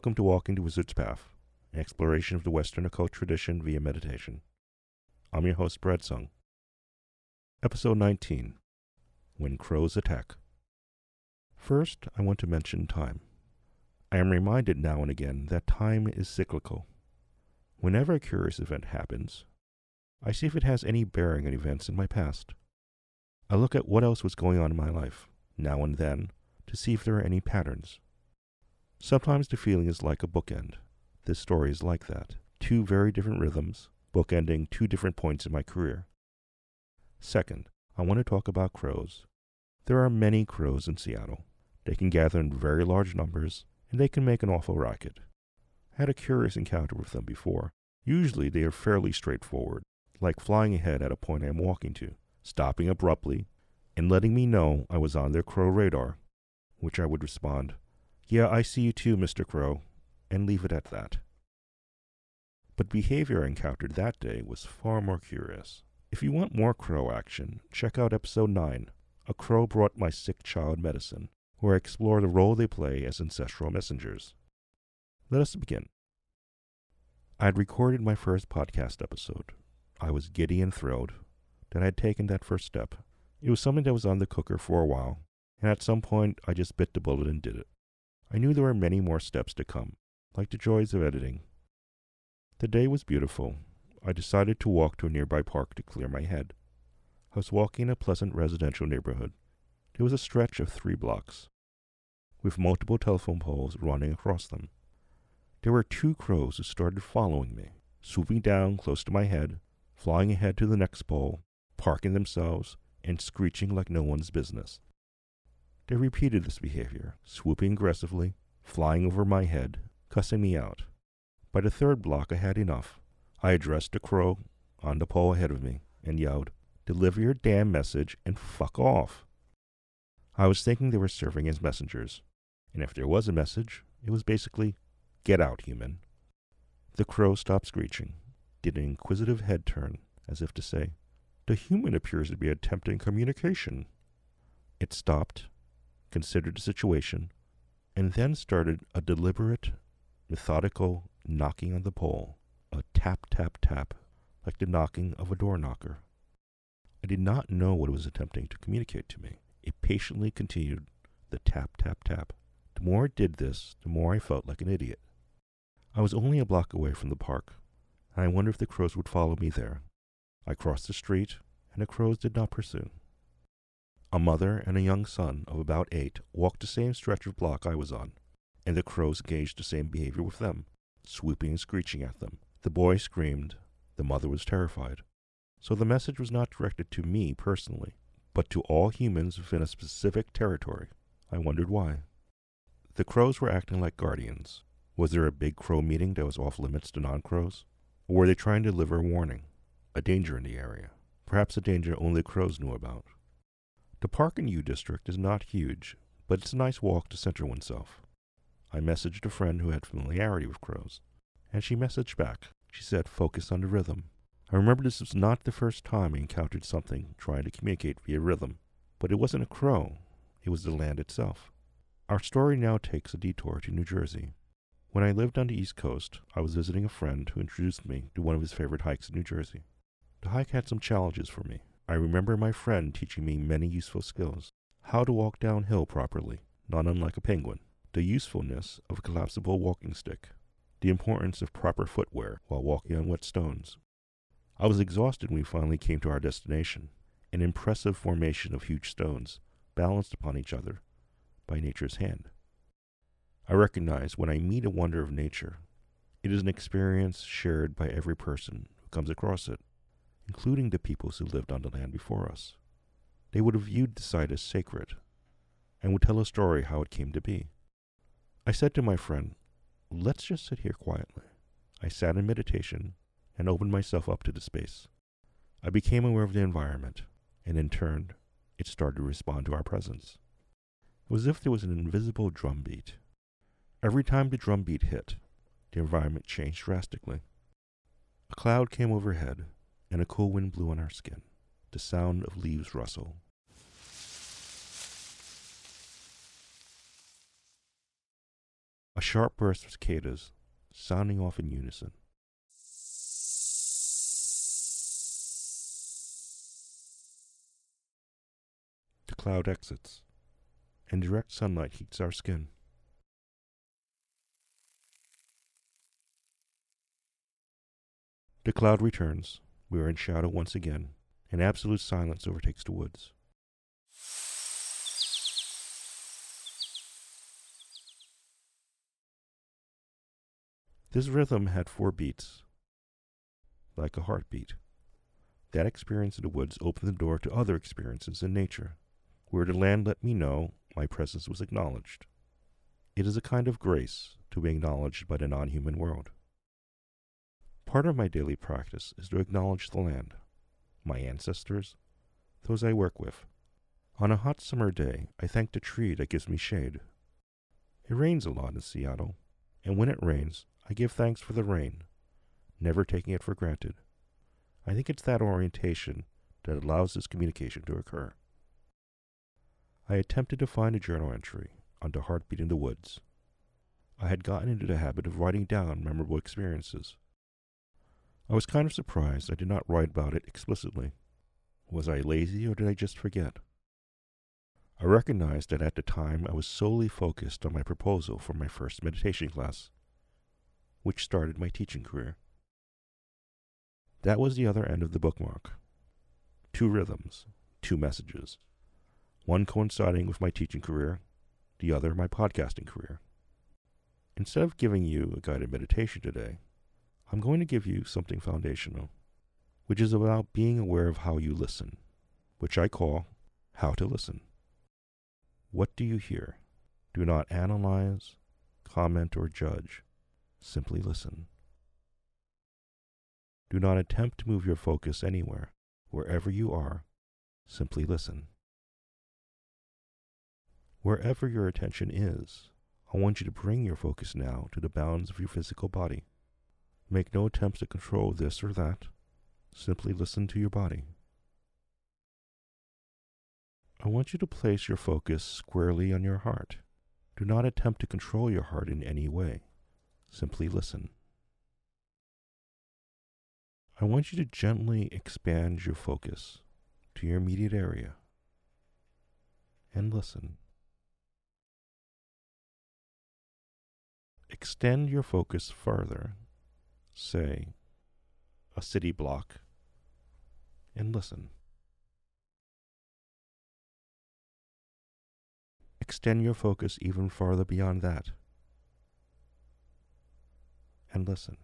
Welcome to Walking the Wizard's Path, an exploration of the Western occult tradition via meditation. I'm your host, Brad Sung. Episode 19 When Crows Attack. First, I want to mention time. I am reminded now and again that time is cyclical. Whenever a curious event happens, I see if it has any bearing on events in my past. I look at what else was going on in my life, now and then, to see if there are any patterns. Sometimes the feeling is like a bookend. This story is like that. Two very different rhythms, bookending two different points in my career. Second, I want to talk about crows. There are many crows in Seattle. They can gather in very large numbers, and they can make an awful racket. I had a curious encounter with them before. Usually they are fairly straightforward, like flying ahead at a point I am walking to, stopping abruptly, and letting me know I was on their crow radar, which I would respond, yeah, I see you too, Mr. Crow, and leave it at that. But behavior I encountered that day was far more curious. If you want more crow action, check out episode 9, A Crow Brought My Sick Child Medicine, where I explore the role they play as ancestral messengers. Let us begin. I had recorded my first podcast episode. I was giddy and thrilled that I had taken that first step. It was something that was on the cooker for a while, and at some point I just bit the bullet and did it. I knew there were many more steps to come, like the joys of editing. The day was beautiful. I decided to walk to a nearby park to clear my head. I was walking in a pleasant residential neighborhood. There was a stretch of three blocks, with multiple telephone poles running across them. There were two crows who started following me, swooping down close to my head, flying ahead to the next pole, parking themselves, and screeching like no one's business. They repeated this behavior, swooping aggressively, flying over my head, cussing me out. By the third block, I had enough. I addressed the crow on the pole ahead of me and yelled, Deliver your damn message and fuck off. I was thinking they were serving as messengers, and if there was a message, it was basically, Get out, human. The crow stopped screeching, did an inquisitive head turn, as if to say, The human appears to be attempting communication. It stopped considered the situation, and then started a deliberate, methodical knocking on the pole, a tap, tap, tap, like the knocking of a door knocker. I did not know what it was attempting to communicate to me. It patiently continued the tap, tap, tap. The more it did this, the more I felt like an idiot. I was only a block away from the park, and I wondered if the crows would follow me there. I crossed the street, and the crows did not pursue. A mother and a young son of about eight walked the same stretch of block I was on, and the crows engaged the same behavior with them, swooping and screeching at them. The boy screamed, the mother was terrified. So the message was not directed to me personally, but to all humans within a specific territory. I wondered why. The crows were acting like guardians. Was there a big crow meeting that was off limits to non crows? Or were they trying to deliver a warning, a danger in the area? Perhaps a danger only crows knew about. The park in U District is not huge, but it's a nice walk to center oneself. I messaged a friend who had familiarity with crows, and she messaged back. She said, focus on the rhythm. I remember this was not the first time I encountered something trying to communicate via rhythm, but it wasn't a crow, it was the land itself. Our story now takes a detour to New Jersey. When I lived on the East Coast, I was visiting a friend who introduced me to one of his favorite hikes in New Jersey. The hike had some challenges for me. I remember my friend teaching me many useful skills. How to walk downhill properly, not unlike a penguin. The usefulness of a collapsible walking stick. The importance of proper footwear while walking on wet stones. I was exhausted when we finally came to our destination, an impressive formation of huge stones, balanced upon each other by nature's hand. I recognize when I meet a wonder of nature, it is an experience shared by every person who comes across it including the peoples who lived on the land before us. They would have viewed the site as sacred and would tell a story how it came to be. I said to my friend, Let's just sit here quietly. I sat in meditation and opened myself up to the space. I became aware of the environment, and in turn, it started to respond to our presence. It was as if there was an invisible drumbeat. Every time the drumbeat hit, the environment changed drastically. A cloud came overhead, and a cool wind blew on our skin. The sound of leaves rustle. a sharp burst of cicadas, sounding off in unison. The cloud exits, and direct sunlight heats our skin. The cloud returns. We are in shadow once again, and absolute silence overtakes the woods. This rhythm had four beats, like a heartbeat. That experience in the woods opened the door to other experiences in nature, where the land let me know my presence was acknowledged. It is a kind of grace to be acknowledged by the non human world. Part of my daily practice is to acknowledge the land, my ancestors, those I work with. On a hot summer day, I thank the tree that gives me shade. It rains a lot in Seattle, and when it rains, I give thanks for the rain, never taking it for granted. I think it's that orientation that allows this communication to occur. I attempted to find a journal entry on the heartbeat in the woods. I had gotten into the habit of writing down memorable experiences. I was kind of surprised I did not write about it explicitly. Was I lazy or did I just forget? I recognized that at the time I was solely focused on my proposal for my first meditation class which started my teaching career. That was the other end of the bookmark. Two rhythms, two messages, one coinciding with my teaching career, the other my podcasting career. Instead of giving you a guided meditation today, I'm going to give you something foundational, which is about being aware of how you listen, which I call how to listen. What do you hear? Do not analyze, comment, or judge. Simply listen. Do not attempt to move your focus anywhere. Wherever you are, simply listen. Wherever your attention is, I want you to bring your focus now to the bounds of your physical body. Make no attempts to control this or that. Simply listen to your body. I want you to place your focus squarely on your heart. Do not attempt to control your heart in any way. Simply listen. I want you to gently expand your focus to your immediate area and listen. Extend your focus further, say, a city block, and listen. Extend your focus even farther beyond that and listen.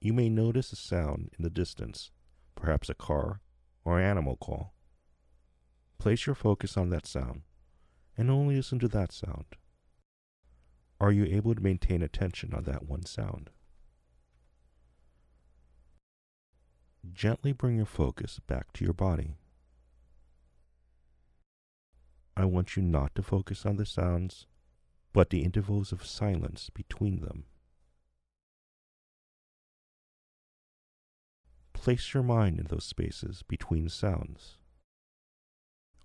You may notice a sound in the distance, perhaps a car or animal call. Place your focus on that sound and only listen to that sound. Are you able to maintain attention on that one sound? Gently bring your focus back to your body. I want you not to focus on the sounds, but the intervals of silence between them. Place your mind in those spaces between sounds.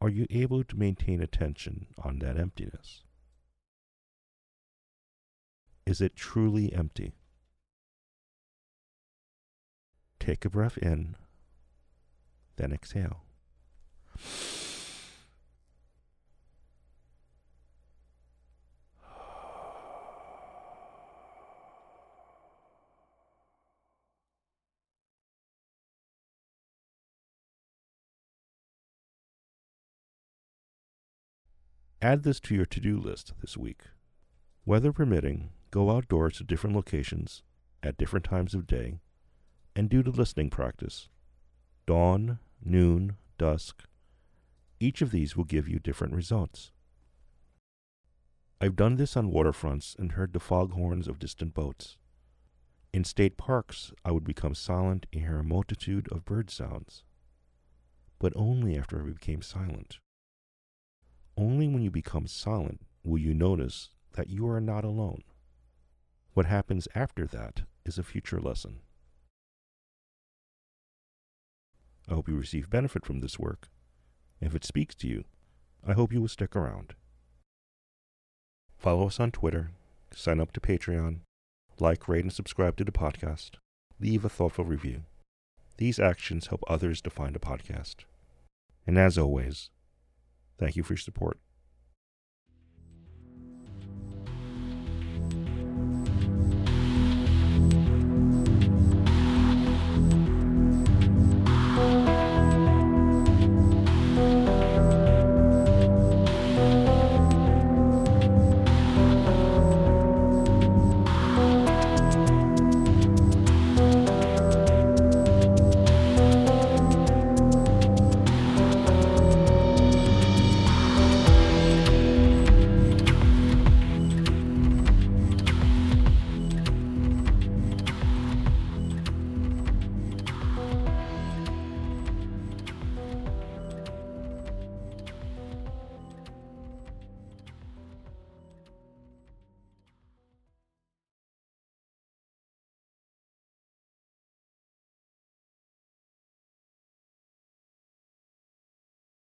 Are you able to maintain attention on that emptiness? Is it truly empty? Take a breath in, then exhale. Add this to your to do list this week. Weather permitting, go outdoors to different locations at different times of day and do the listening practice. Dawn, noon, dusk. Each of these will give you different results. I've done this on waterfronts and heard the foghorns of distant boats. In state parks, I would become silent and hear a multitude of bird sounds. But only after I became silent. Only when you become silent will you notice that you are not alone. What happens after that is a future lesson. I hope you receive benefit from this work. If it speaks to you, I hope you will stick around. Follow us on Twitter, sign up to Patreon, like, rate, and subscribe to the podcast, leave a thoughtful review. These actions help others to find a podcast. And as always, thank you for your support.